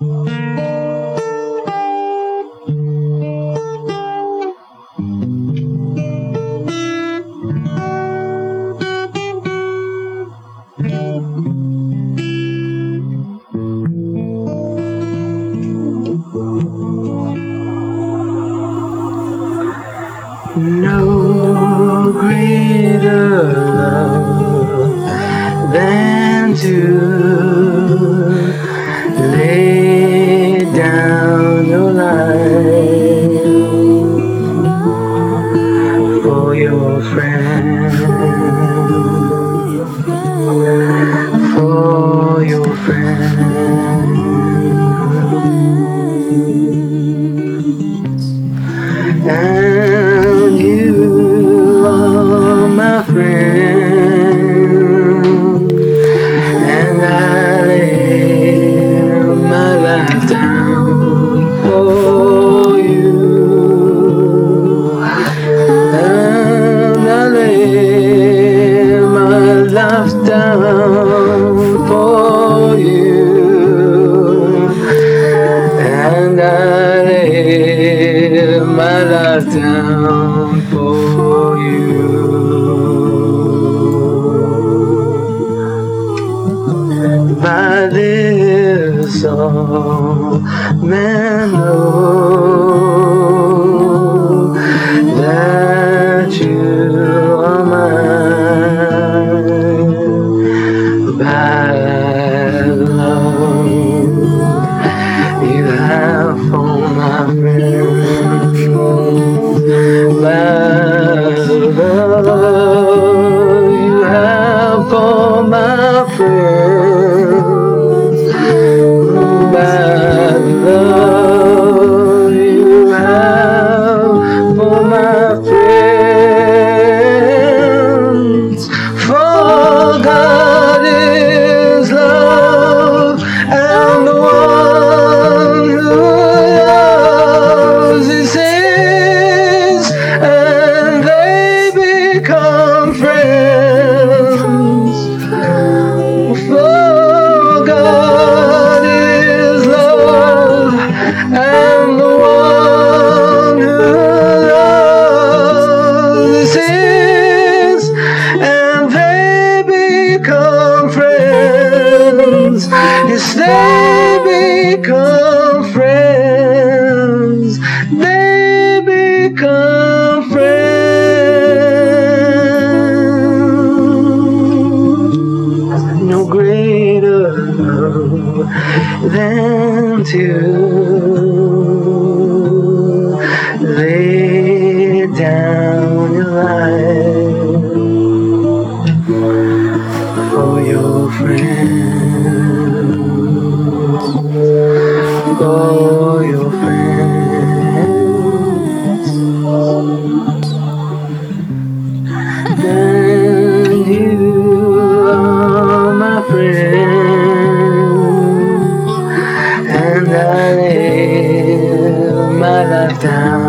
Oh. I've done for you, and I lay my life down for you. My this soul, man. Oh, Yeah. than to lay down your life for your friends, for your friends. love down.